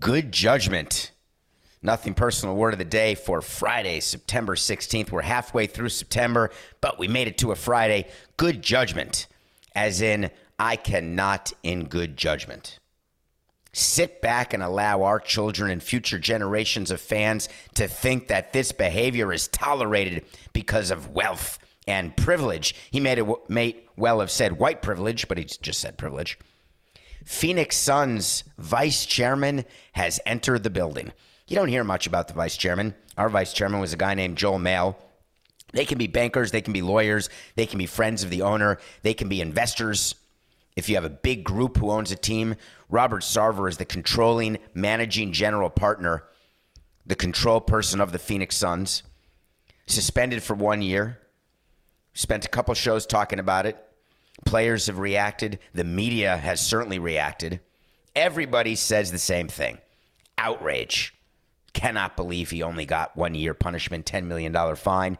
Good judgment. Nothing personal word of the day for Friday, September 16th. We're halfway through September, but we made it to a Friday. Good judgment, as in, I cannot in good judgment. Sit back and allow our children and future generations of fans to think that this behavior is tolerated because of wealth and privilege. He made it may well have said white privilege, but he just said privilege. Phoenix Suns vice chairman has entered the building. You don't hear much about the vice chairman. Our vice chairman was a guy named Joel Mael. They can be bankers, they can be lawyers, they can be friends of the owner, they can be investors. If you have a big group who owns a team, Robert Sarver is the controlling managing general partner, the control person of the Phoenix Suns. Suspended for one year. Spent a couple shows talking about it. Players have reacted. The media has certainly reacted. Everybody says the same thing outrage. Cannot believe he only got one year punishment, $10 million fine.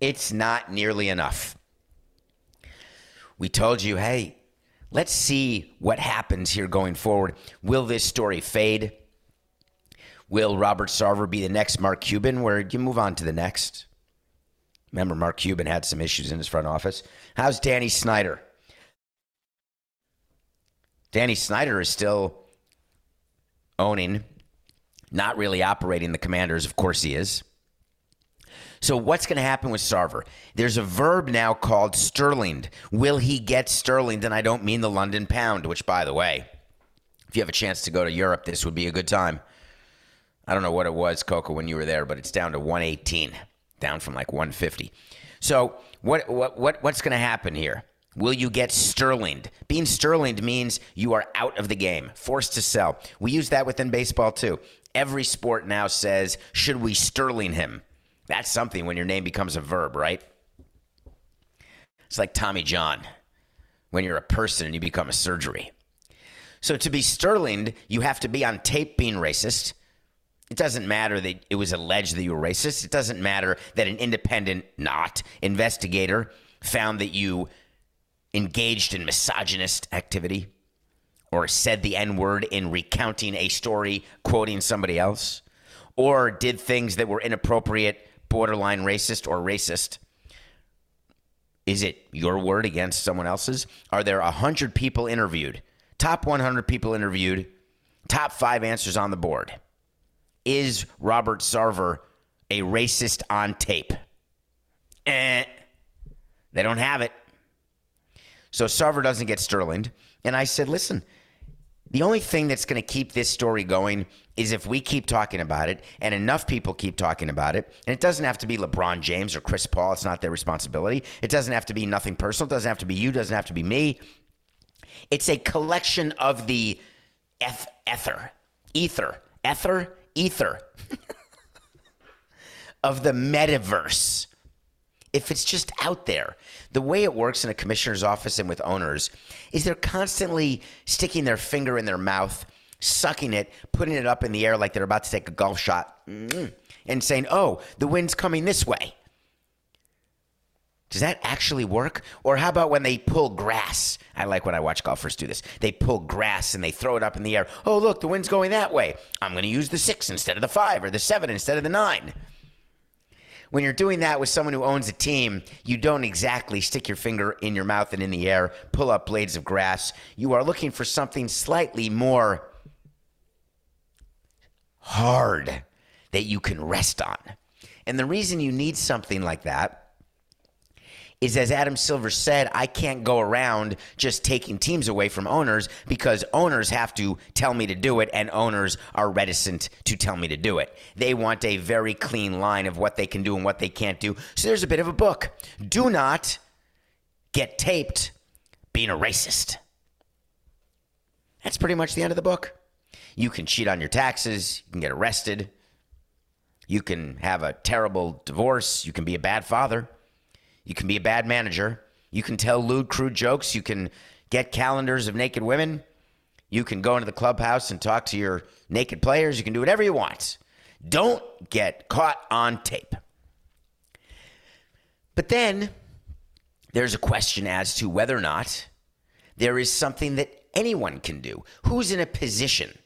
It's not nearly enough. We told you, hey, let's see what happens here going forward. Will this story fade? Will Robert Sarver be the next Mark Cuban, where you move on to the next? Remember, Mark Cuban had some issues in his front office. How's Danny Snyder? Danny Snyder is still owning, not really operating the commanders. Of course, he is. So, what's going to happen with Sarver? There's a verb now called sterling. Will he get sterling? And I don't mean the London pound, which, by the way, if you have a chance to go to Europe, this would be a good time. I don't know what it was, Coco, when you were there, but it's down to 118, down from like 150. So, what, what, what what's going to happen here? Will you get sterlinged? Being sterlinged means you are out of the game, forced to sell. We use that within baseball too. Every sport now says, should we sterling him? That's something when your name becomes a verb, right? It's like Tommy John when you're a person and you become a surgery. So to be sterlinged, you have to be on tape being racist. It doesn't matter that it was alleged that you were racist. It doesn't matter that an independent, not investigator found that you engaged in misogynist activity or said the N word in recounting a story, quoting somebody else, or did things that were inappropriate, borderline racist, or racist. Is it your word against someone else's? Are there 100 people interviewed? Top 100 people interviewed, top five answers on the board. Is Robert Sarver a racist on tape? Eh, they don't have it. So Sarver doesn't get sterlinged. And I said, listen, the only thing that's going to keep this story going is if we keep talking about it and enough people keep talking about it. And it doesn't have to be LeBron James or Chris Paul. It's not their responsibility. It doesn't have to be nothing personal. It doesn't have to be you. It doesn't have to be me. It's a collection of the eth- ether, ether, ether, ether of the metaverse. If it's just out there, the way it works in a commissioner's office and with owners is they're constantly sticking their finger in their mouth, sucking it, putting it up in the air like they're about to take a golf shot, mm, and saying, oh, the wind's coming this way. Does that actually work? Or how about when they pull grass? I like when I watch golfers do this. They pull grass and they throw it up in the air. Oh, look, the wind's going that way. I'm going to use the six instead of the five or the seven instead of the nine. When you're doing that with someone who owns a team, you don't exactly stick your finger in your mouth and in the air, pull up blades of grass. You are looking for something slightly more hard that you can rest on. And the reason you need something like that is as Adam Silver said, I can't go around just taking teams away from owners because owners have to tell me to do it and owners are reticent to tell me to do it. They want a very clean line of what they can do and what they can't do. So there's a bit of a book. Do not get taped being a racist. That's pretty much the end of the book. You can cheat on your taxes, you can get arrested, you can have a terrible divorce, you can be a bad father. You can be a bad manager. You can tell lewd, crude jokes. You can get calendars of naked women. You can go into the clubhouse and talk to your naked players. You can do whatever you want. Don't get caught on tape. But then there's a question as to whether or not there is something that anyone can do. Who's in a position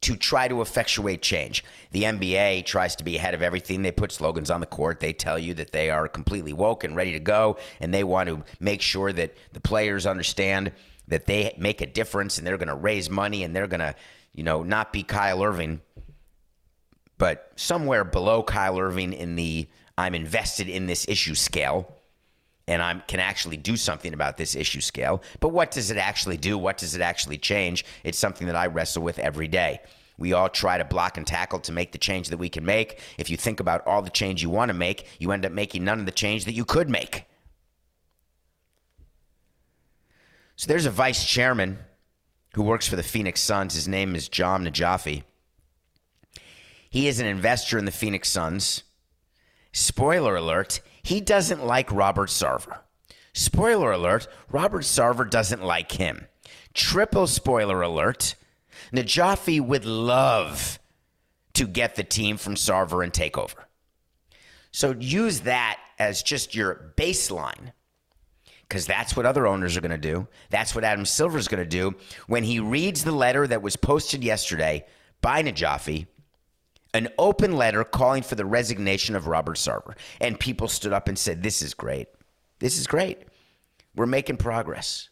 to try to effectuate change. The NBA tries to be ahead of everything. They put slogans on the court. They tell you that they are completely woke and ready to go, and they want to make sure that the players understand that they make a difference and they're going to raise money and they're going to, you know, not be Kyrie Irving, but somewhere below Kyrie Irving in the I'm invested in this issue scale and I can actually do something about this issue scale. But what does it actually do? What does it actually change? It's something that I wrestle with every day. We all try to block and tackle to make the change that we can make. If you think about all the change you want to make, you end up making none of the change that you could make. So there's a vice chairman who works for the Phoenix Suns. His name is Jahm Najafi. He is an investor in the Phoenix Suns. Spoiler alert, he doesn't like Robert Sarver. Spoiler alert, Robert Sarver doesn't like him. Triple spoiler alert, Najafi would love to get the team from Sarver and take over. So use that as just your baseline because that's what other owners are going to do. That's what Adam Silver is going to do when he reads the letter that was posted yesterday by Najafi an open letter calling for the resignation of Robert Sarver. And people stood up and said, This is great. This is great. We're making progress.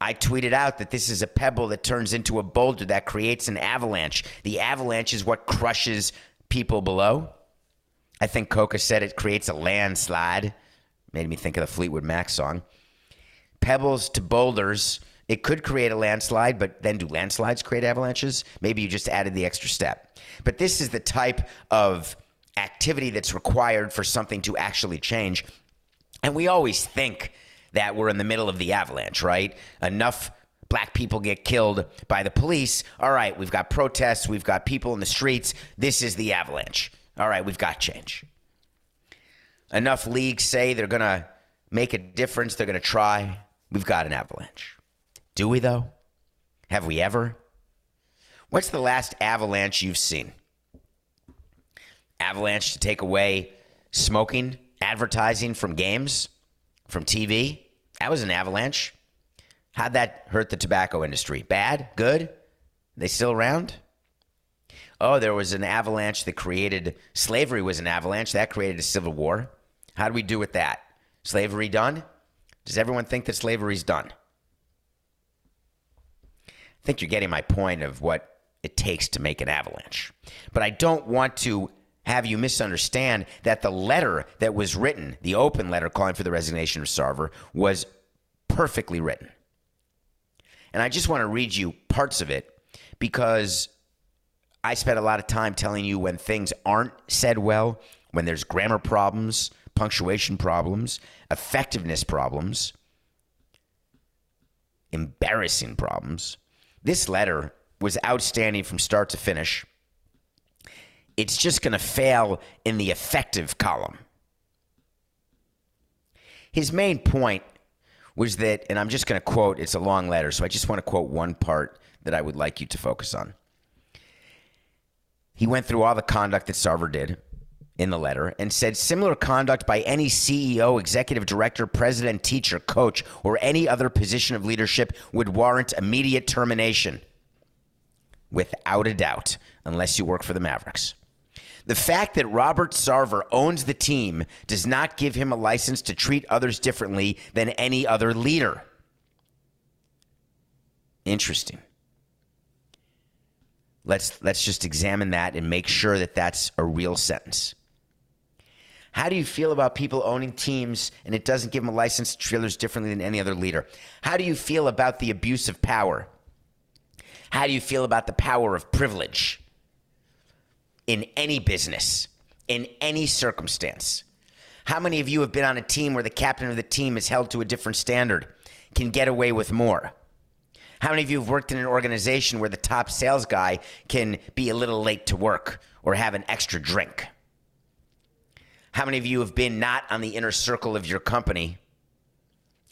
I tweeted out that this is a pebble that turns into a boulder that creates an avalanche. The avalanche is what crushes people below. I think Coca said it creates a landslide. Made me think of the Fleetwood Mac song. Pebbles to boulders. It could create a landslide, but then do landslides create avalanches? Maybe you just added the extra step. But this is the type of activity that's required for something to actually change. And we always think that we're in the middle of the avalanche, right? Enough black people get killed by the police. All right, we've got protests, we've got people in the streets. This is the avalanche. All right, we've got change. Enough leagues say they're going to make a difference, they're going to try. We've got an avalanche. Do we, though? Have we ever? What's the last avalanche you've seen? Avalanche to take away smoking, advertising from games, from TV. That was an avalanche. How'd that hurt the tobacco industry? Bad? Good? They still around? Oh, there was an avalanche that created slavery was an avalanche that created a civil war. How do we do with that? Slavery done? Does everyone think that slavery's done? I think you're getting my point of what it takes to make an avalanche. But I don't want to have you misunderstand that the letter that was written, the open letter calling for the resignation of Sarver, was perfectly written. And I just want to read you parts of it because I spent a lot of time telling you when things aren't said well, when there's grammar problems, punctuation problems, effectiveness problems, embarrassing problems. This letter was outstanding from start to finish. It's just going to fail in the effective column. His main point was that, and I'm just going to quote, it's a long letter, so I just want to quote one part that I would like you to focus on. He went through all the conduct that Sarver did, in the letter and said similar conduct by any CEO, executive director, president, teacher, coach, or any other position of leadership would warrant immediate termination. Without a doubt, unless you work for the Mavericks. The fact that Robert Sarver owns the team does not give him a license to treat others differently than any other leader. Interesting. Let's let's just examine that and make sure that that's a real sentence. How do you feel about people owning teams and it doesn't give them a license to treat others differently than any other leader? How do you feel about the abuse of power? How do you feel about the power of privilege in any business, in any circumstance? How many of you have been on a team where the captain of the team is held to a different standard, can get away with more? How many of you have worked in an organization where the top sales guy can be a little late to work or have an extra drink? How many of you have been not on the inner circle of your company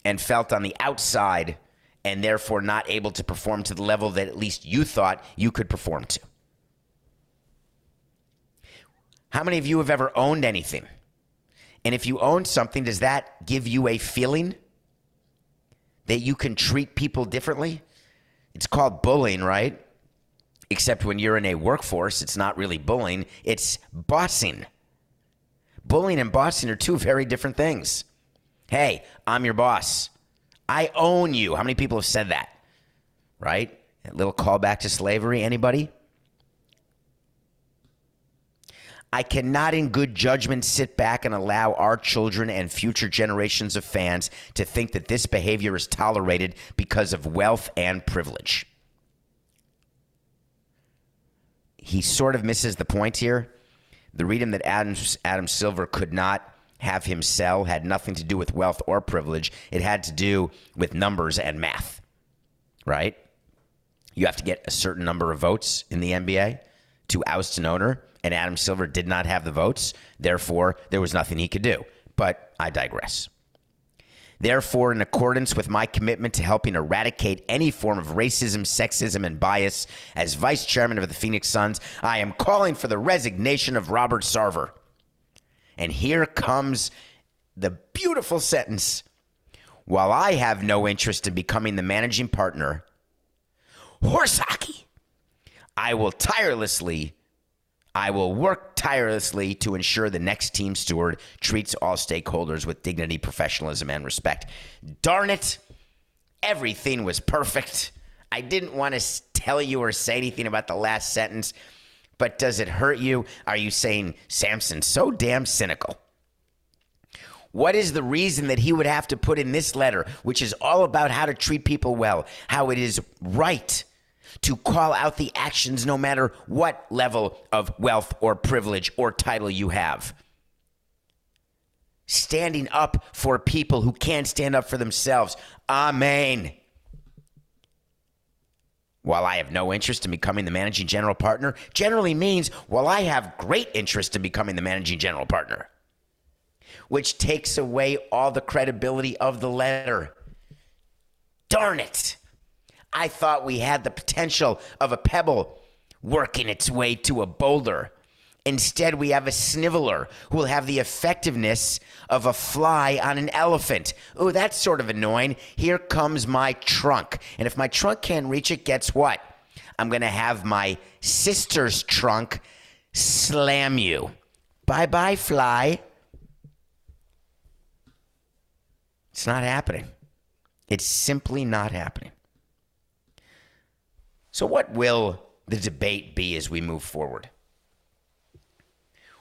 and felt on the outside and therefore not able to perform to the level that at least you thought you could perform to? How many of you have ever owned anything? And if you own something, does that give you a feeling that you can treat people differently? It's called bullying, right? Except when you're in a workforce, it's not really bullying, it's bossing. Bullying and bossing are two very different things. Hey, I'm your boss. I own you. How many people have said that? Right? A little callback to slavery. Anybody? I cannot, in good judgment, sit back and allow our children and future generations of fans to think that this behavior is tolerated because of wealth and privilege. He sort of misses the point here. The reading that Adam, Adam Silver could not have him sell had nothing to do with wealth or privilege. It had to do with numbers and math, right? You have to get a certain number of votes in the NBA to oust an owner, and Adam Silver did not have the votes. Therefore, there was nothing he could do. But I digress. Therefore, in accordance with my commitment to helping eradicate any form of racism, sexism, and bias, as vice chairman of the Phoenix Suns, I am calling for the resignation of Robert Sarver. And here comes the beautiful sentence While I have no interest in becoming the managing partner, horse hockey, I will tirelessly I will work tirelessly to ensure the next team steward treats all stakeholders with dignity, professionalism, and respect. Darn it, everything was perfect. I didn't want to tell you or say anything about the last sentence, but does it hurt you? Are you saying Samson's so damn cynical? What is the reason that he would have to put in this letter, which is all about how to treat people well, how it is right? To call out the actions no matter what level of wealth or privilege or title you have. Standing up for people who can't stand up for themselves. Amen. While I have no interest in becoming the managing general partner, generally means while I have great interest in becoming the managing general partner, which takes away all the credibility of the letter. Darn it. I thought we had the potential of a pebble working its way to a boulder. Instead, we have a sniveler who will have the effectiveness of a fly on an elephant. Oh, that's sort of annoying. Here comes my trunk. And if my trunk can't reach it, guess what? I'm going to have my sister's trunk slam you. Bye bye, fly. It's not happening. It's simply not happening. So, what will the debate be as we move forward?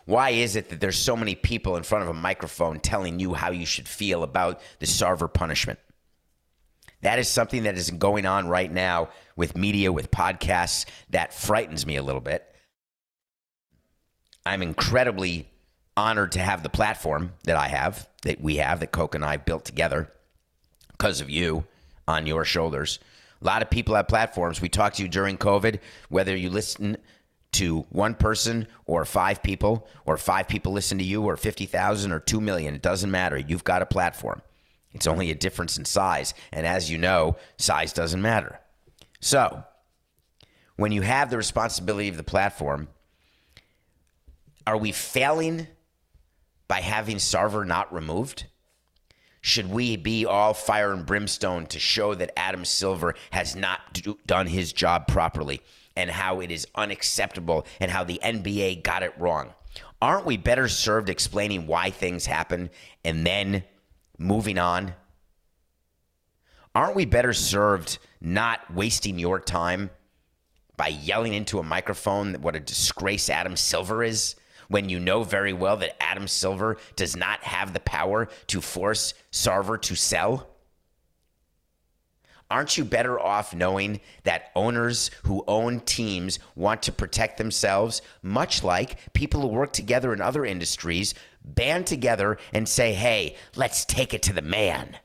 Why is it that there's so many people in front of a microphone telling you how you should feel about the Sarver punishment? That is something that is going on right now with media, with podcasts, that frightens me a little bit. I'm incredibly honored to have the platform that I have, that we have, that Coke and I built together because of you on your shoulders. A lot of people have platforms. We talked to you during COVID, whether you listen to one person or five people, or five people listen to you, or 50,000 or 2 million. It doesn't matter. You've got a platform. It's only a difference in size. And as you know, size doesn't matter. So, when you have the responsibility of the platform, are we failing by having Sarver not removed? Should we be all fire and brimstone to show that Adam Silver has not do, done his job properly and how it is unacceptable and how the NBA got it wrong? Aren't we better served explaining why things happen and then moving on? Aren't we better served not wasting your time by yelling into a microphone what a disgrace Adam Silver is when you know very well that Adam Silver does not have the power to force Sarver to sell? Aren't you better off knowing that owners who own teams want to protect themselves, much like people who work together in other industries band together and say, hey, let's take it to the man?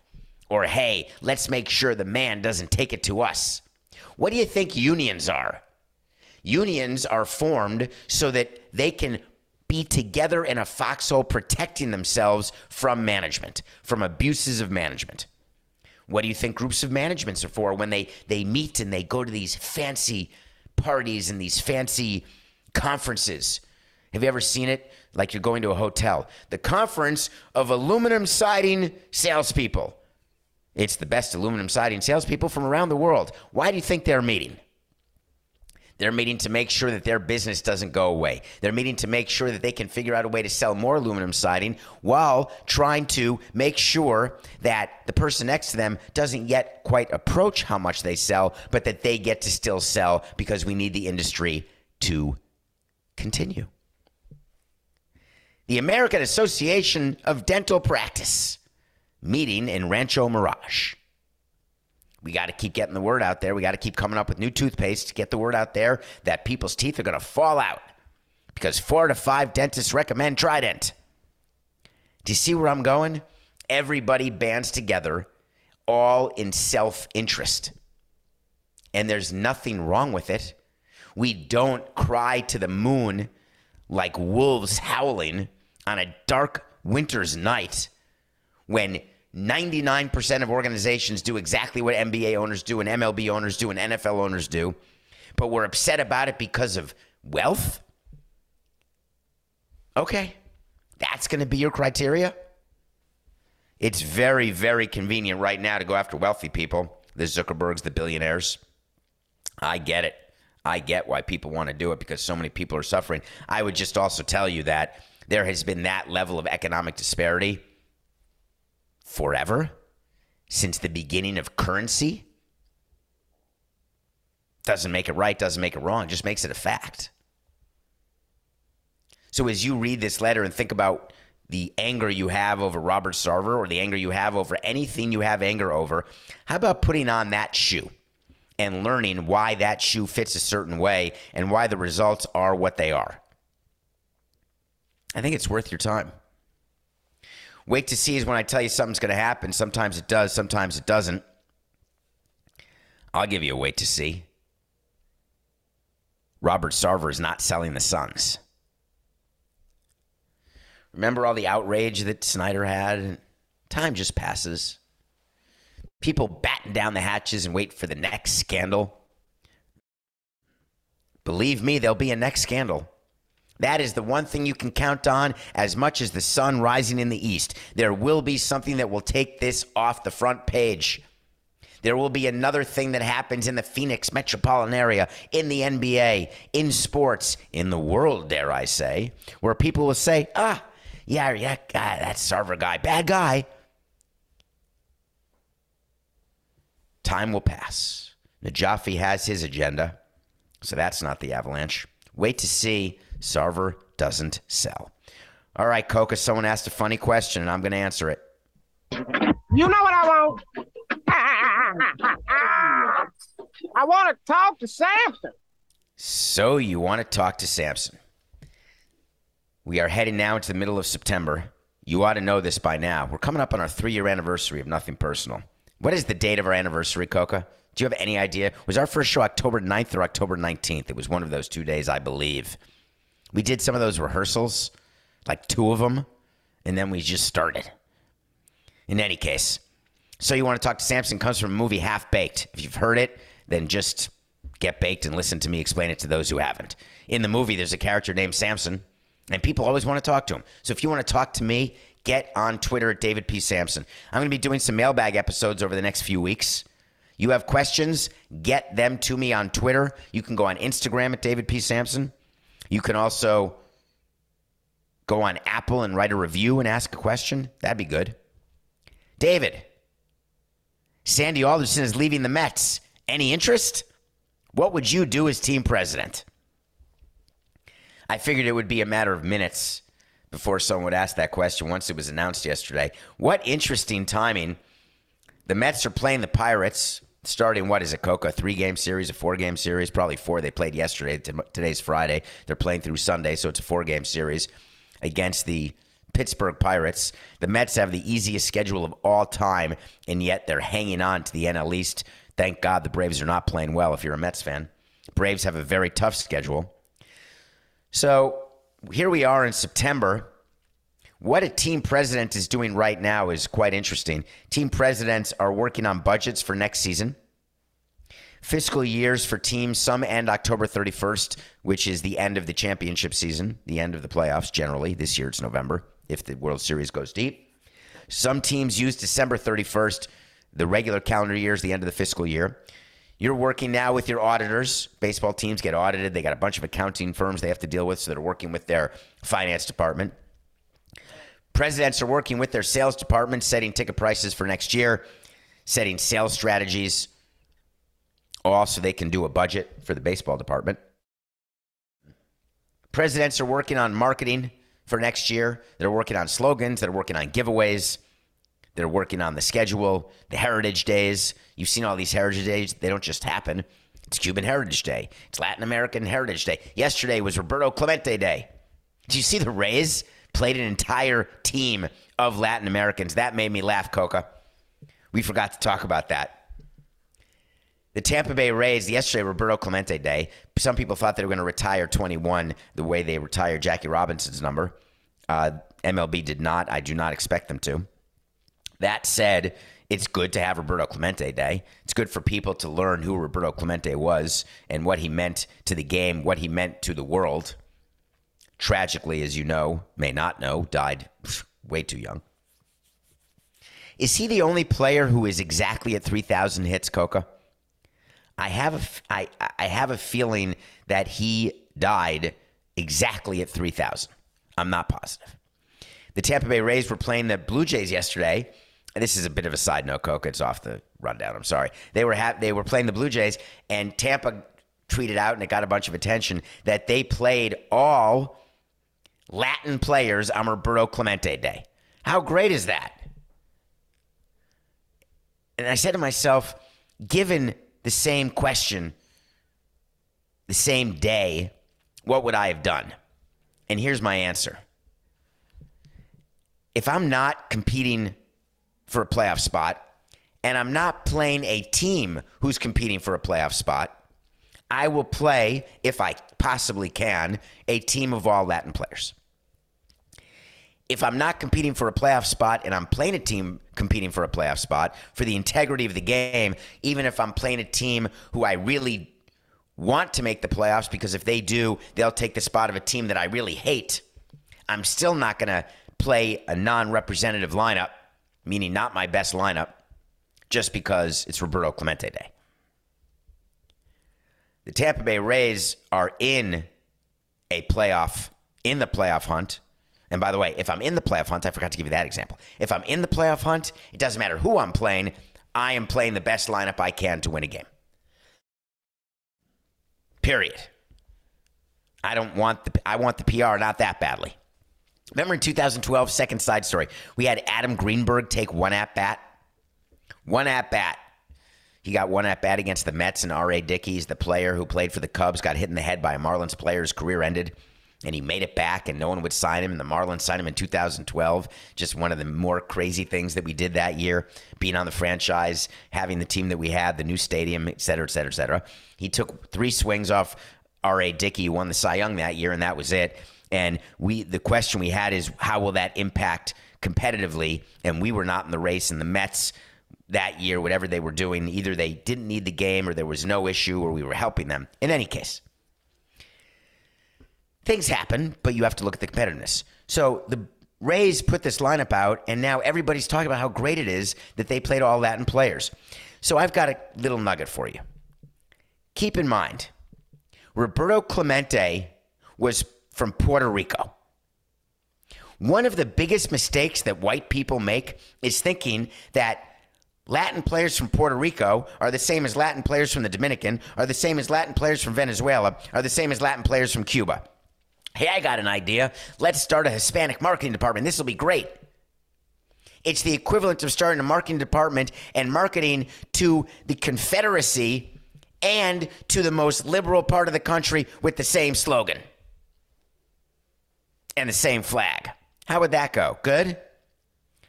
Or hey, let's make sure the man doesn't take it to us. What do you think unions are? Unions are formed so that they can be together in a foxhole protecting themselves from management, from abuses of management. What do you think groups of managements are for when they, they meet and they go to these fancy parties and these fancy conferences? Have you ever seen it? Like you're going to a hotel. The conference of aluminum siding salespeople. It's the best aluminum siding salespeople from around the world. Why do you think they're meeting? They're meeting to make sure that their business doesn't go away. They're meeting to make sure that they can figure out a way to sell more aluminum siding while trying to make sure that the person next to them doesn't yet quite approach how much they sell, but that they get to still sell because we need the industry to continue. The American Association of Dental Practice meeting in Rancho Mirage. We got to keep getting the word out there. We got to keep coming up with new toothpaste to get the word out there that people's teeth are going to fall out because four to five dentists recommend Trident. Do you see where I'm going? Everybody bands together, all in self interest. And there's nothing wrong with it. We don't cry to the moon like wolves howling on a dark winter's night when 99% of organizations do exactly what NBA owners do and MLB owners do and NFL owners do, but we're upset about it because of wealth? Okay, that's going to be your criteria? It's very, very convenient right now to go after wealthy people, the Zuckerbergs, the billionaires. I get it. I get why people want to do it because so many people are suffering. I would just also tell you that there has been that level of economic disparity forever since the beginning of currency doesn't make it right, doesn't make it wrong, just makes it a fact. So as you read this letter and think about the anger you have over Robert Sarver or the anger you have over anything you have anger over, how about putting on that shoe and learning why that shoe fits a certain way and why the results are what they are? I think it's worth your time. Wait to see is when I tell you something's going to happen. Sometimes it does, sometimes it doesn't. I'll give you a wait to see. Robert Sarver is not selling the Suns. Remember all the outrage that Snyder had? Time just passes. People batten down the hatches and wait for the next scandal. Believe me, there'll be a next scandal. That is the one thing you can count on as much as the sun rising in the east. There will be something that will take this off the front page. There will be another thing that happens in the Phoenix metropolitan area, in the NBA, in sports, in the world, dare I say, where people will say, ah, yeah, yeah, that Sarver guy, bad guy. Time will pass. Najafi has his agenda, so that's not the avalanche. Wait to see Sarver doesn't sell. All right, Coca, someone asked a funny question, and I'm going to answer it. You know what I want? I want to talk to Samson. So you want to talk to Samson. We are heading now into the middle of September. You ought to know this by now. We're coming up on our three year anniversary of Nothing Personal. What is the date of our anniversary, Coca? Do you have any idea? Was our first show October 9th or October 19th? It was one of those two days, I believe. We did some of those rehearsals, like two of them, and then we just started. In any case, so you want to talk to Samson comes from a movie Half Baked. If you've heard it, then just get baked and listen to me explain it to those who haven't. In the movie, there's a character named Samson, And people always want to talk to him. So if you want to talk to me, get on Twitter at David P. Samson. I'm going to be doing some mailbag episodes over the next few weeks. You have questions, get them to me on Twitter. You can go on Instagram at David P. Samson. You can also go on Apple and write a review and ask a question. That'd be good. David, Sandy Alderson is leaving the Mets. Any interest? What would you do as team president? I figured it would be a matter of minutes before someone would ask that question once it was announced yesterday. What interesting timing. The Mets are playing the Pirates starting, what is it, Coca? Three game series, a four game series? Probably four. They played yesterday. Today's Friday. They're playing through Sunday, so it's a four game series against the Pittsburgh Pirates. The Mets have the easiest schedule of all time, and yet they're hanging on to the NL East. Thank God the Braves are not playing well if you're a Mets fan. Braves have a very tough schedule. So here we are in September. What a team president is doing right now is quite interesting. Team presidents are working on budgets for next season. Fiscal years for teams, some end October 31st, which is the end of the championship season, the end of the playoffs generally. This year it's November if the World Series goes deep. Some teams use December 31st, the regular calendar year is the end of the fiscal year. You're working now with your auditors. Baseball teams get audited. They got a bunch of accounting firms they have to deal with, so they're working with their finance department. Presidents are working with their sales department, setting ticket prices for next year, setting sales strategies, all so they can do a budget for the baseball department. Presidents are working on marketing for next year. They're working on slogans, they're working on giveaways. They're working on the schedule, the Heritage Days. You've seen all these Heritage Days, they don't just happen. It's Cuban Heritage Day, it's Latin American Heritage Day. Yesterday was Roberto Clemente Day. Do you see the Rays played an entire team of Latin Americans? That made me laugh, Coca. We forgot to talk about that. The Tampa Bay Rays, yesterday, Roberto Clemente Day. Some people thought they were going to retire 21 the way they retired Jackie Robinson's number. Uh, MLB did not. I do not expect them to. That said, it's good to have Roberto Clemente Day. It's good for people to learn who Roberto Clemente was and what he meant to the game, what he meant to the world. Tragically, as you know, may not know, died way too young. Is he the only player who is exactly at 3,000 hits, Coca? I have a, I, I have a feeling that he died exactly at 3,000. I'm not positive. The Tampa Bay Rays were playing the Blue Jays yesterday and this is a bit of a side note, Coca. It's off the rundown. I'm sorry. They were ha- they were playing the Blue Jays, and Tampa tweeted out, and it got a bunch of attention that they played all Latin players on Roberto Clemente Day. How great is that? And I said to myself, given the same question, the same day, what would I have done? And here's my answer. If I'm not competing for a playoff spot, and I'm not playing a team who's competing for a playoff spot, I will play, if I possibly can, a team of all Latin players. If I'm not competing for a playoff spot and I'm playing a team competing for a playoff spot for the integrity of the game, even if I'm playing a team who I really want to make the playoffs, because if they do, they'll take the spot of a team that I really hate, I'm still not going to play a non representative lineup meaning not my best lineup, just because it's Roberto Clemente Day. The Tampa Bay Rays are in a playoff, in the playoff hunt. And by the way, if I'm in the playoff hunt, I forgot to give you that example. If I'm in the playoff hunt, it doesn't matter who I'm playing, I am playing the best lineup I can to win a game. Period. I don't want the I want the PR not that badly. Remember in 2012, second side story, we had Adam Greenberg take one at bat. One at bat. He got one at bat against the Mets, and R.A. Dickies, the player who played for the Cubs, got hit in the head by a Marlins player. His career ended, and he made it back, and no one would sign him. And the Marlins signed him in 2012. Just one of the more crazy things that we did that year, being on the franchise, having the team that we had, the new stadium, et cetera, et cetera, et cetera. He took three swings off R.A. Dickey, who won the Cy Young that year, and that was it. And we the question we had is how will that impact competitively? And we were not in the race, and the Mets that year, whatever they were doing, either they didn't need the game or there was no issue or we were helping them. In any case, things happen, but you have to look at the competitiveness. So the Rays put this lineup out, and now everybody's talking about how great it is that they played all Latin players. So I've got a little nugget for you. Keep in mind, Roberto Clemente was from Puerto Rico. One of the biggest mistakes that white people make is thinking that Latin players from Puerto Rico are the same as Latin players from the Dominican, are the same as Latin players from Venezuela, are the same as Latin players from Cuba. Hey, I got an idea. Let's start a Hispanic marketing department. This will be great. It's the equivalent of starting a marketing department and marketing to the Confederacy and to the most liberal part of the country with the same slogan and the same flag. How would that go? Good?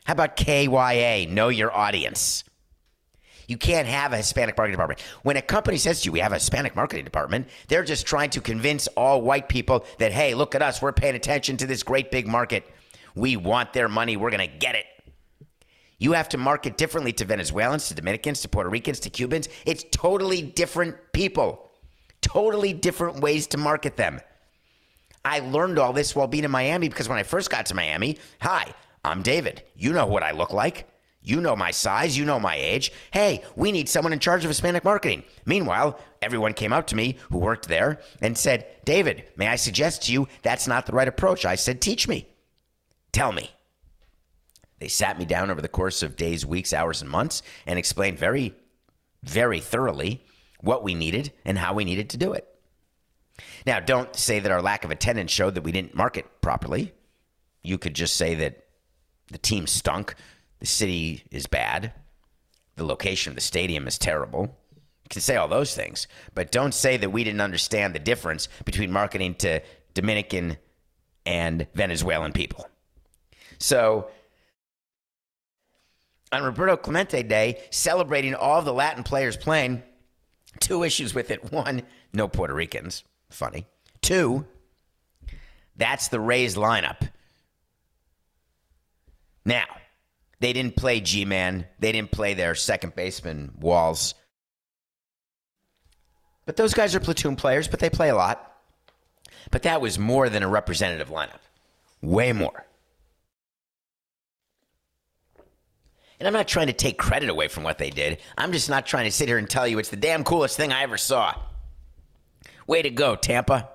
How about KYA, know your audience? You can't have a Hispanic marketing department. When a company says to you, we have a Hispanic marketing department, they're just trying to convince all white people that, hey, look at us. We're paying attention to this great big market. We want their money. We're going to get it. You have to market differently to Venezuelans, to Dominicans, to Puerto Ricans, to Cubans. It's totally different people, totally different ways to market them. I learned all this while being in Miami because when I first got to Miami, hi, I'm David. You know what I look like. You know my size. You know my age. Hey, we need someone in charge of Hispanic marketing. Meanwhile, everyone came up to me who worked there and said, David, may I suggest to you that's not the right approach? I said, teach me. Tell me. They sat me down over the course of days, weeks, hours, and months and explained very, very thoroughly what we needed and how we needed to do it. Now, don't say that our lack of attendance showed that we didn't market properly. You could just say that the team stunk, the city is bad, the location of the stadium is terrible. You can say all those things, but don't say that we didn't understand the difference between marketing to Dominican and Venezuelan people. So, on Roberto Clemente Day, celebrating all the Latin players playing, two issues with it. One, no Puerto Ricans. Funny. Two, that's the Rays lineup. Now, they didn't play G Man. They didn't play their second baseman, Walls. But those guys are platoon players, but they play a lot. But that was more than a representative lineup. Way more. And I'm not trying to take credit away from what they did. I'm just not trying to sit here and tell you it's the damn coolest thing I ever saw. Way to go, Tampa.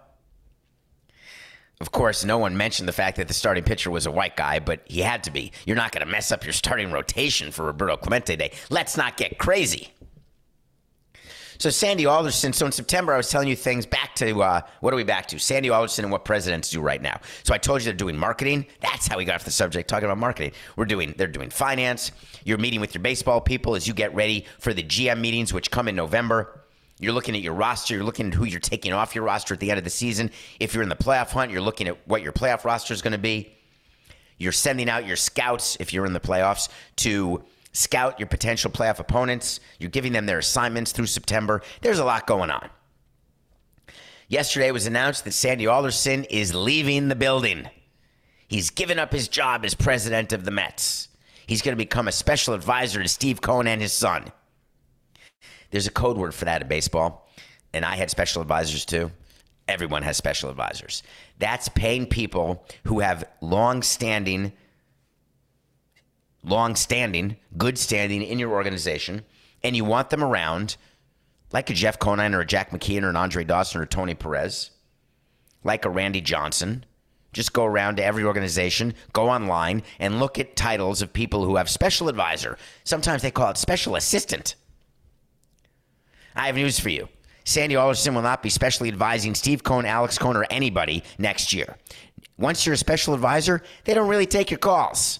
Of course, no one mentioned the fact that the starting pitcher was a white guy, but he had to be. You're not going to mess up your starting rotation for Roberto Clemente Day. Let's not get crazy. So Sandy Alderson. So in September, I was telling you things back to uh, what are we back to? Sandy Alderson and what presidents do right now. So I told you they're doing marketing. That's how we got off the subject talking about marketing. We're doing they're doing finance. You're meeting with your baseball people as you get ready for the GM meetings, which come in November. You're looking at your roster. You're looking at who you're taking off your roster at the end of the season. If you're in the playoff hunt, you're looking at what your playoff roster is going to be. You're sending out your scouts if you're in the playoffs to scout your potential playoff opponents. You're giving them their assignments through September. There's a lot going on. Yesterday was announced that Sandy Alderson is leaving the building. He's given up his job as president of the Mets. He's going to become a special advisor to Steve Cohen and his son. There's a code word for that in baseball, and I had special advisors too. Everyone has special advisors. That's paying people who have long standing long standing, good standing in your organization, and you want them around, like a Jeff Conine or a Jack McKeon or an Andre Dawson or Tony Perez, like a Randy Johnson. Just go around to every organization, go online, and look at titles of people who have special advisor. Sometimes they call it special assistant. I have news for you. Sandy Alderson will not be specially advising Steve Cohen, Alex Cohen, or anybody next year. Once you're a special advisor, they don't really take your calls.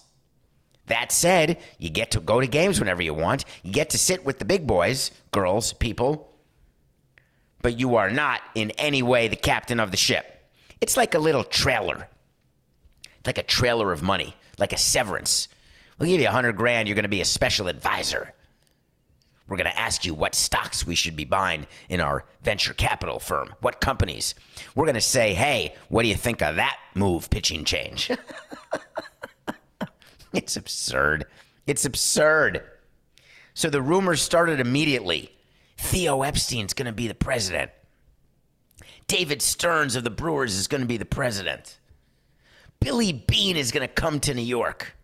That said, you get to go to games whenever you want. You get to sit with the big boys, girls, people, but you are not in any way the captain of the ship. It's like a little trailer, like a trailer of money, like a severance. We'll give you a hundred grand. You're going to be a special advisor. We're going to ask you what stocks we should be buying in our venture capital firm, what companies. We're going to say, hey, what do you think of that move, pitching change? It's absurd. It's absurd. So the rumors started immediately. Theo Epstein's going to be the president. David Stearns of the Brewers is going to be the president. Billy Beane is going to come to New York.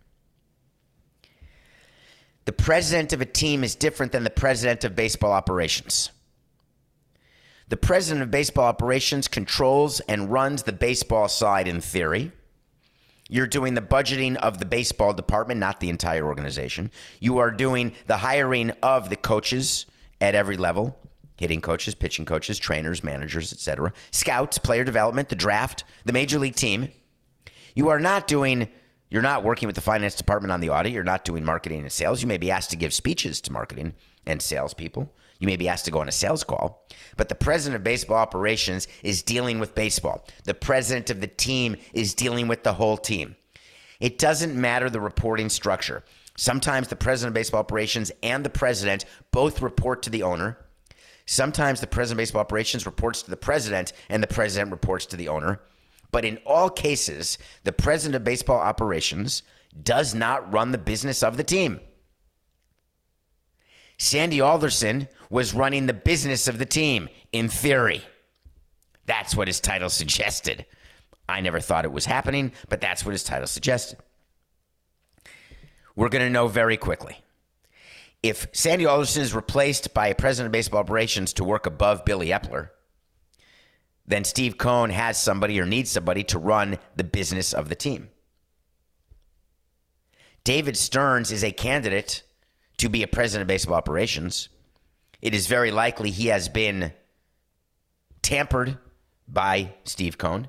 The president of a team is different than the president of baseball operations. The president of baseball operations controls and runs the baseball side in theory. You're doing the budgeting of the baseball department, not the entire organization. You are doing the hiring of the coaches at every level hitting coaches, pitching coaches, trainers, managers, etc., scouts, player development, the draft, the major league team. You are not doing you're not working with the finance department on the audit. You're not doing marketing and sales. You may be asked to give speeches to marketing and salespeople. You may be asked to go on a sales call. But the president of baseball operations is dealing with baseball. The president of the team is dealing with the whole team. It doesn't matter the reporting structure. Sometimes the president of baseball operations and the president both report to the owner. Sometimes the president of baseball operations reports to the president and the president reports to the owner. But in all cases, the president of baseball operations does not run the business of the team. Sandy Alderson was running the business of the team, in theory. That's what his title suggested. I never thought it was happening, but that's what his title suggested. We're going to know very quickly. If Sandy Alderson is replaced by a president of baseball operations to work above Billy Eppler, then Steve Cohen has somebody or needs somebody to run the business of the team. David Stearns is a candidate to be a president of baseball operations. It is very likely he has been tampered by Steve Cohen.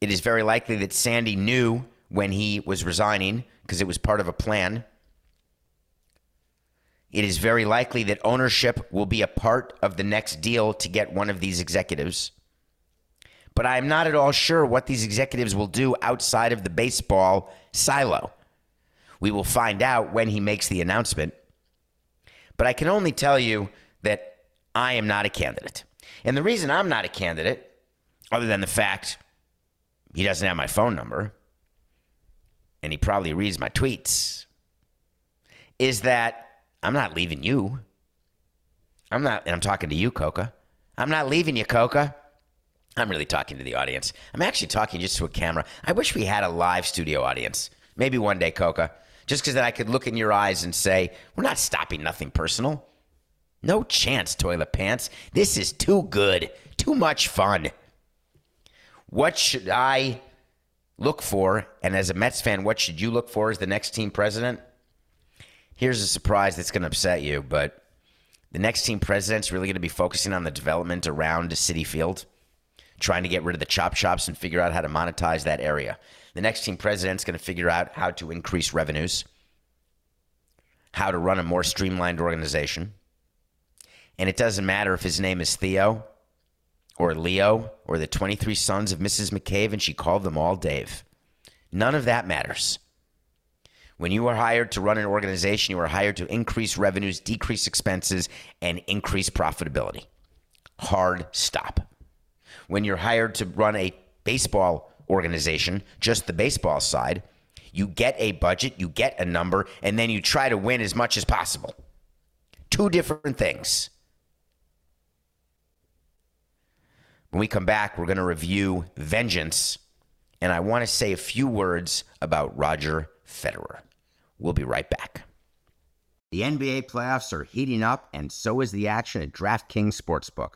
It is very likely that Sandy knew when he was resigning because it was part of a plan. It is very likely that ownership will be a part of the next deal to get one of these executives. But I am not at all sure what these executives will do outside of the baseball silo. We will find out when he makes the announcement. But I can only tell you that I am not a candidate. And the reason I'm not a candidate, other than the fact he doesn't have my phone number and he probably reads my tweets, is that I'm not leaving you. I'm not, and I'm talking to you, Coca. I'm not leaving you, Coca. I'm really talking to the audience. I'm actually talking just to a camera. I wish we had a live studio audience. Maybe one day, Coca. Just because then I could look in your eyes and say, we're not stopping nothing personal. No chance, toilet pants. This is too good. Too much fun. What should I look for? And as a Mets fan, what should you look for as the next team president? Here's a surprise that's going to upset you, but the next team president's really going to be focusing on the development around Citi Field, trying to get rid of the chop shops and figure out how to monetize that area. The next team president's going to figure out how to increase revenues, how to run a more streamlined organization. And it doesn't matter if his name is Theo or Leo or the 23 sons of Mrs. McCabe, and she called them all Dave. None of that matters. When you are hired to run an organization, you are hired to increase revenues, decrease expenses, and increase profitability. Hard stop. When you're hired to run a baseball organization, just the baseball side, you get a budget, you get a number, and then you try to win as much as possible. Two different things. When we come back, we're going to review Vengeance, and I want to say a few words about Roger Federer. We'll be right back. The NBA playoffs are heating up, and so is the action at DraftKings Sportsbook,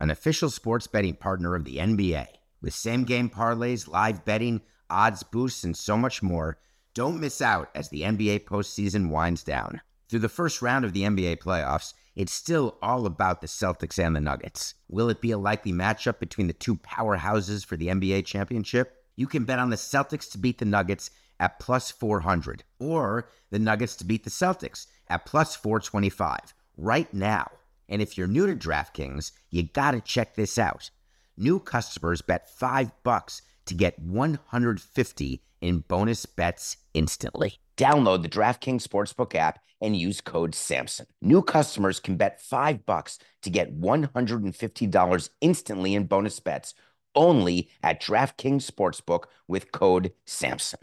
an official sports betting partner of the NBA. With same game parlays, live betting, odds boosts, and so much more, don't miss out as the NBA postseason winds down. Through the first round of the NBA playoffs, it's still all about the Celtics and the Nuggets. Will it be a likely matchup between the two powerhouses for the NBA championship? You can bet on the Celtics to beat the Nuggets at plus 400 or the Nuggets to beat the Celtics at plus 425 right now. And if you're new to DraftKings, you got to check this out. New customers bet 5 bucks to get 150 in bonus bets instantly. Download the DraftKings Sportsbook app and use code SAMSON. New customers can bet 5 bucks to get $150 instantly in bonus bets only at DraftKings Sportsbook with code SAMSON.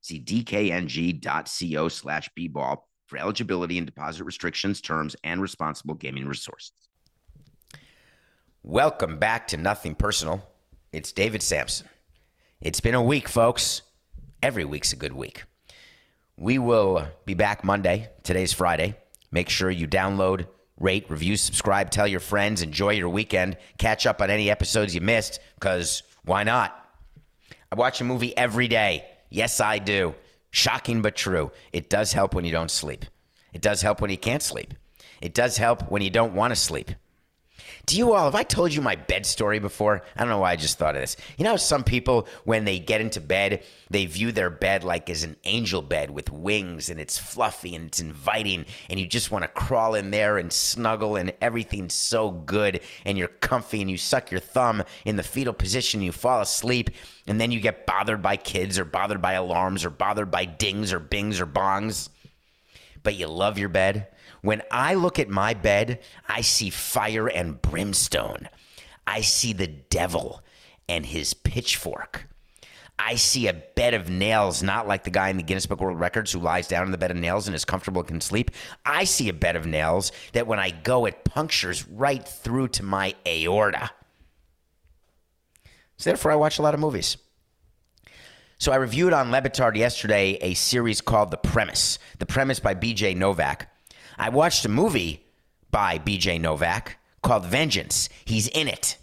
See dkng.co slash bball for eligibility and deposit restrictions, terms, and responsible gaming resources. Welcome back to Nothing Personal. It's David Samson. It's been a week, folks. Every week's a good week. We will be back Monday. Today's Friday. Make sure you download, rate, review, subscribe, tell your friends, enjoy your weekend, catch up on any episodes you missed, because why not? I watch a movie every day. Yes, I do. Shocking but true. It does help when you don't sleep. It does help when you can't sleep. It does help when you don't want to sleep. Do you all, have I told you my bed story before? I don't know why I just thought of this. You know, some people, when they get into bed, they view their bed like as an angel bed with wings and it's fluffy and it's inviting and you just want to crawl in there and snuggle and everything's so good and you're comfy and you suck your thumb in the fetal position, you fall asleep and then you get bothered by kids or bothered by alarms or bothered by dings or bings or bongs. But you love your bed when I look at my bed, I see fire and brimstone. I see the devil and his pitchfork. I see a bed of nails, not like the guy in the Guinness Book World Records who lies down in the bed of nails and is comfortable and can sleep. I see a bed of nails that when I go, it punctures right through to my aorta. So therefore, I watch a lot of movies. So I reviewed on Le Batard yesterday a series called The Premise. The Premise by B.J. Novak. I watched a movie by BJ Novak called Vengeance. He's in it.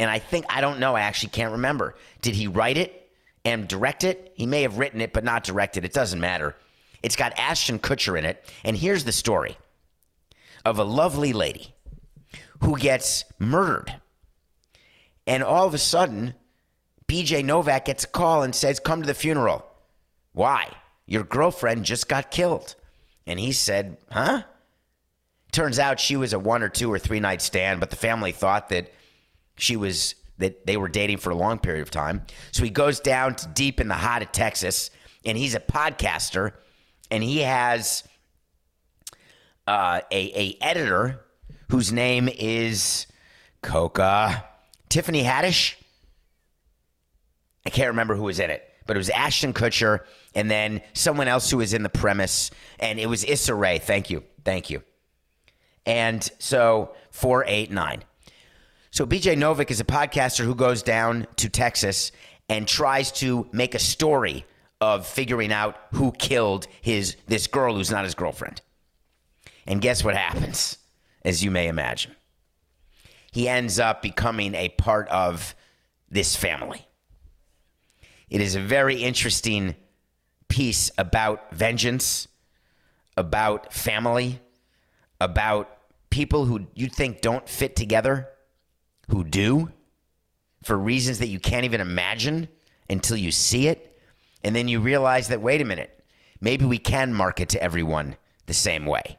And I think, I don't know, I actually can't remember. Did he write it and direct it? He may have written it, but not directed. It doesn't matter. It's got Ashton Kutcher in it. And here's the story of a lovely lady who gets murdered. And all of a sudden, BJ Novak gets a call and says, Come to the funeral. Why? Your girlfriend just got killed. And he said, Huh? Turns out she was a one or two or three night stand, but the family thought that she was that they were dating for a long period of time. So he goes down to deep in the heart of Texas, and he's a podcaster, and he has uh, a a editor whose name is Coca Tiffany Haddish. I can't remember who was in it, but it was Ashton Kutcher and then someone else who was in the premise, and it was Issa Rae. Thank you, thank you. And so four, eight, nine. So BJ Novak is a podcaster who goes down to Texas and tries to make a story of figuring out who killed his this girl who's not his girlfriend. And guess what happens, as you may imagine? He ends up becoming a part of this family. It is a very interesting piece about vengeance, about family, about people who you think don't fit together, who do, for reasons that you can't even imagine until you see it. And then you realize that, wait a minute, maybe we can market to everyone the same way.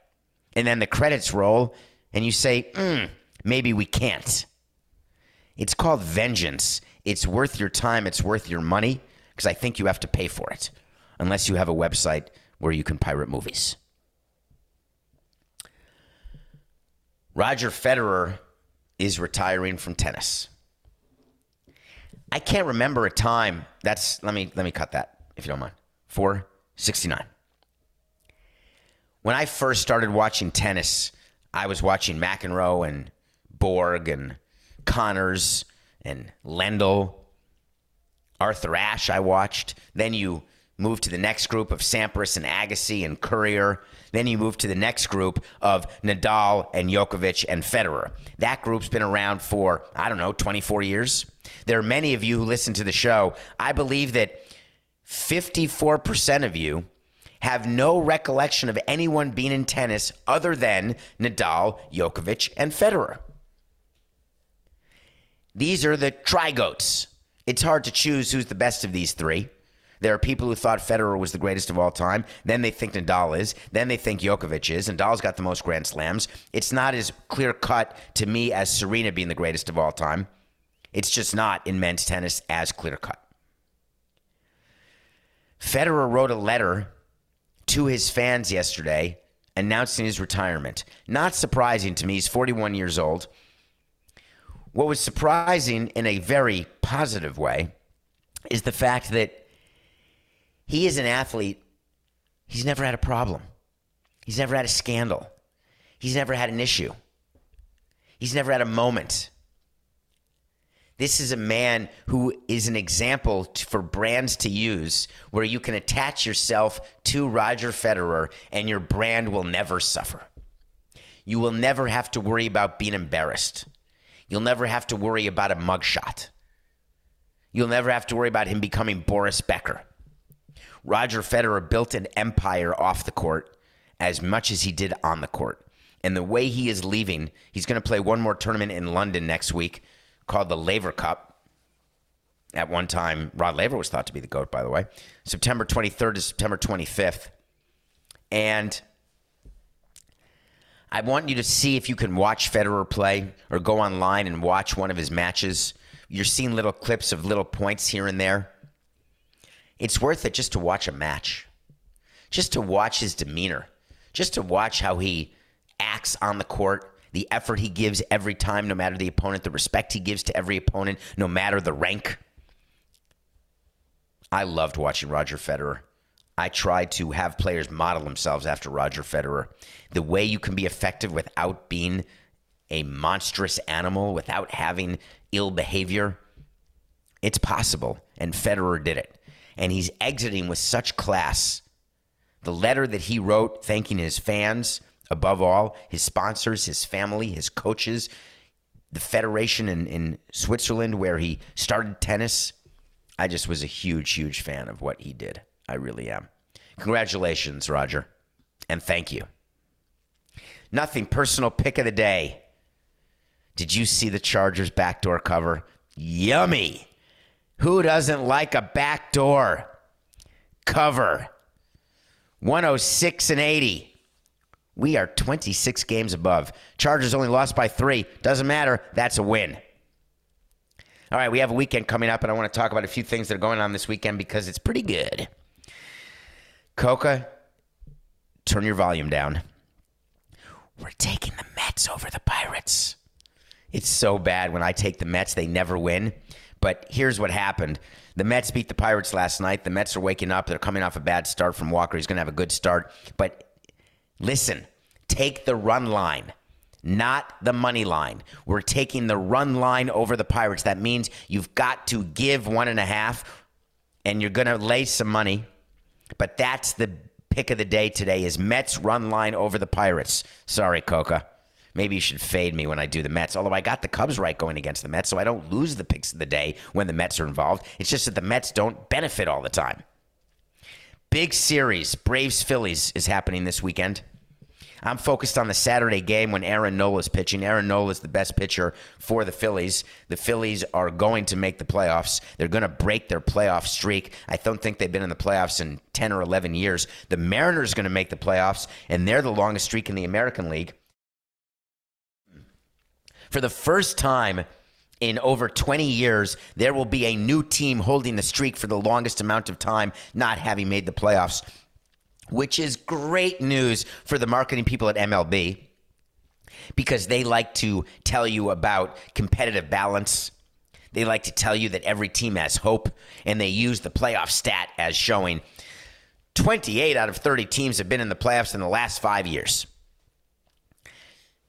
And then the credits roll, and you say, mm, maybe we can't. It's called vengeance. It's worth your time, it's worth your money, because I think you have to pay for it unless you have a website where you can pirate movies. Roger Federer is retiring from tennis. I can't remember a time. That's let me let me cut that if you don't mind. 469. When I first started watching tennis, I was watching McEnroe and Borg and Connors and Lendl, Arthur Ashe I watched. Then you move to the next group of Sampras and Agassi and Courier. Then you move to the next group of Nadal and Djokovic and Federer. That group's been around for, I don't know, 24 years. There are many of you who listen to the show. I believe that 54% of you have no recollection of anyone being in tennis other than Nadal, Djokovic, and Federer. These are the trigoats. It's hard to choose who's the best of these three. There are people who thought Federer was the greatest of all time. Then they think Nadal is. Then they think Djokovic is. Nadal's got the most Grand Slams. It's not as clear cut to me as Serena being the greatest of all time. It's just not in men's tennis as clear cut. Federer wrote a letter to his fans yesterday announcing his retirement. Not surprising to me. He's 41 years old. What was surprising in a very positive way is the fact that he is an athlete. He's never had a problem. He's never had a scandal. He's never had an issue. He's never had a moment. This is a man who is an example t- for brands to use where you can attach yourself to Roger Federer and your brand will never suffer. You will never have to worry about being embarrassed. You'll never have to worry about a mugshot. You'll never have to worry about him becoming Boris Becker. Roger Federer built an empire off the court as much as he did on the court. And the way he is leaving, he's going to play one more tournament in London next week called the Laver Cup. At one time, Rod Laver was thought to be the GOAT, by the way. September 23rd to September 25th. And I want you to see if you can watch Federer play or go online and watch one of his matches. You're seeing little clips of little points here and there. It's worth it just to watch a match, just to watch his demeanor, just to watch how he acts on the court, the effort he gives every time, no matter the opponent, the respect he gives to every opponent, no matter the rank. I loved watching Roger Federer. I tried to have players model themselves after Roger Federer. The way you can be effective without being a monstrous animal, without having ill behavior, it's possible. And Federer did it. And he's exiting with such class. The letter that he wrote thanking his fans, above all, his sponsors, his family, his coaches, the federation in, in Switzerland where he started tennis. I just was a huge, huge fan of what he did. I really am. Congratulations, Roger. And thank you. Nothing personal pick of the day. Did you see the Chargers backdoor cover? Yummy. Who doesn't like a backdoor cover? 106 and 80. We are 26 games above. Chargers only lost by three. Doesn't matter. That's a win. All right, we have a weekend coming up, and I want to talk about a few things that are going on this weekend because it's pretty good. Coca, turn your volume down. We're taking the Mets over the Pirates. It's so bad when I take the Mets, they never win. But here's what happened. The Mets beat the Pirates last night. The Mets are waking up. They're coming off a bad start from Walker. He's going to have a good start. But listen, take the run line, not the money line. We're taking the run line over the Pirates. That means you've got to give one and a half, and you're going to lay some money. But that's the pick of the day today is Mets run line over the Pirates. Sorry, Coca. Maybe you should fade me when I do the Mets. Although I got the Cubs right going against the Mets, so I don't lose the picks of the day when the Mets are involved. It's just that the Mets don't benefit all the time. Big series, Braves Phillies, is happening this weekend. I'm focused on the Saturday game when Aaron Nola is pitching. Aaron Nola is the best pitcher for the Phillies. The Phillies are going to make the playoffs. They're going to break their playoff streak. I don't think they've been in the playoffs in 10 or 11 years. The Mariners are going to make the playoffs, and they're the longest streak in the American League. For the first time in over 20 years, there will be a new team holding the streak for the longest amount of time, not having made the playoffs which is great news for the marketing people at MLB because they like to tell you about competitive balance. They like to tell you that every team has hope, and they use the playoff stat as showing 28 out of 30 teams have been in the playoffs in the last five years.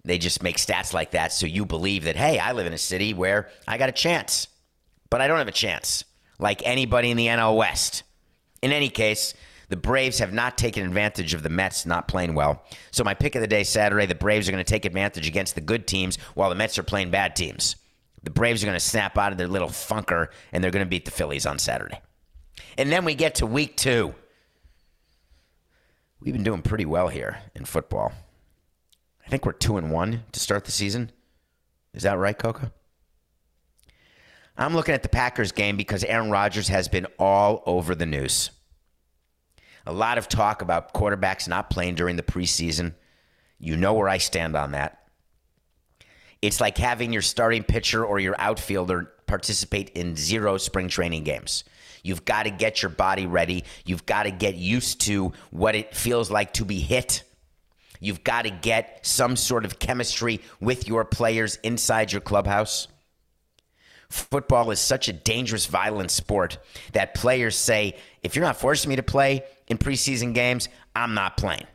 They just make stats like that so you believe that, hey, I live in a city where I got a chance, but I don't have a chance, like anybody in the NL West. In any case, the Braves have not taken advantage of the Mets not playing well. So my pick of the day Saturday, the Braves are going to take advantage against the good teams while the Mets are playing bad teams. The Braves are going to snap out of their little funker and they're going to beat the Phillies on Saturday. And then we get to week 2. We've been doing pretty well here in football. I think we're 2 and 1 to start the season. Is that right, Coca? I'm looking at the Packers game because Aaron Rodgers has been all over the news. A lot of talk about quarterbacks not playing during the preseason. You know where I stand on that. It's like having your starting pitcher or your outfielder participate in zero spring training games. You've got to get your body ready. You've got to get used to what it feels like to be hit. You've got to get some sort of chemistry with your players inside your clubhouse. Football is such a dangerous, violent sport that players say, if you're not forcing me to play in preseason games, I'm not playing.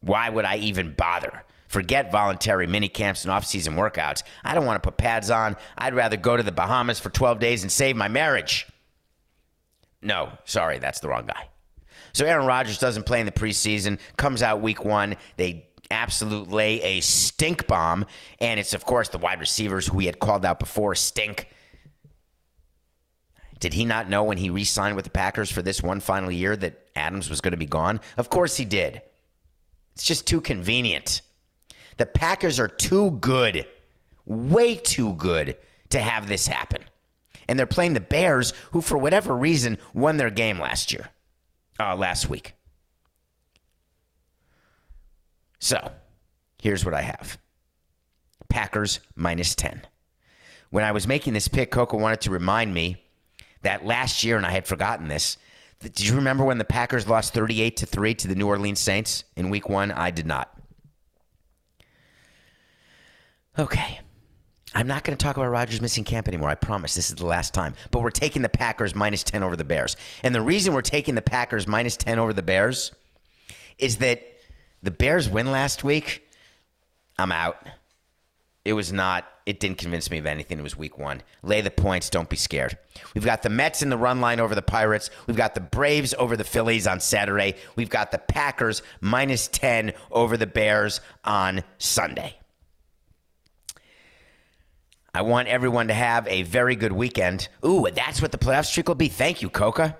Why would I even bother? Forget voluntary mini camps and off-season workouts. I don't want to put pads on. I'd rather go to the Bahamas for 12 days and save my marriage. No, sorry, that's the wrong guy. So Aaron Rodgers doesn't play in the preseason, comes out week one. They absolutely lay a stink bomb. And it's, of course, the wide receivers who we had called out before stink. Did he not know when he re signed with the Packers for this one final year that Adams was going to be gone? Of course he did. It's just too convenient. The Packers are too good, way too good to have this happen. And they're playing the Bears, who, for whatever reason, won their game last year, uh, last week. So, here's what I have Packers minus 10. When I was making this pick, Coco wanted to remind me that last year, and I had forgotten this. Did you remember when the Packers lost 38 to 3 to the New Orleans Saints in week one? I did not. Okay. I'm not going to talk about Rodgers missing camp anymore. I promise. This is the last time. But we're taking the Packers minus 10 over the Bears. And the reason we're taking the Packers minus 10 over the Bears is that the Bears win last week. I'm out. It was not, it didn't convince me of anything. It was week one. Lay the points. Don't be scared. We've got the Mets in the run line over the Pirates. We've got the Braves over the Phillies on Saturday. We've got the Packers minus 10 over the Bears on Sunday. I want everyone to have a very good weekend. Ooh, that's what the playoff streak will be. Thank you, Coca.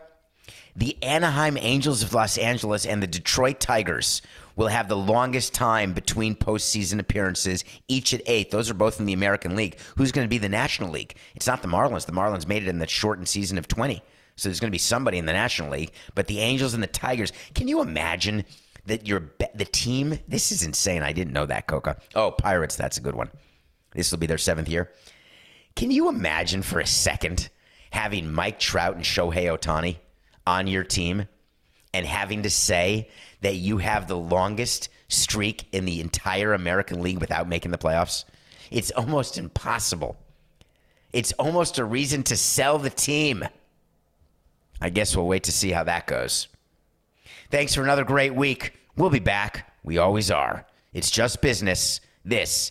The Anaheim Angels of Los Angeles and the Detroit Tigers will have the longest time between postseason appearances, each at eight. Those are both in the American League. Who's going to be the National League? It's not the Marlins. The Marlins made it in the shortened season of 20. So there's going to be somebody in the National League. But the Angels and the Tigers, can you imagine that your the team? This is insane. I didn't know that, Coca. Oh, Pirates. That's a good one. This will be their seventh year. Can you imagine for a second having Mike Trout and Shohei Ohtani on your team and having to say that you have the longest streak in the entire American League without making the playoffs? It's almost impossible. It's almost a reason to sell the team. I guess we'll wait to see how that goes. Thanks for another great week. We'll be back. We always are. It's just business. This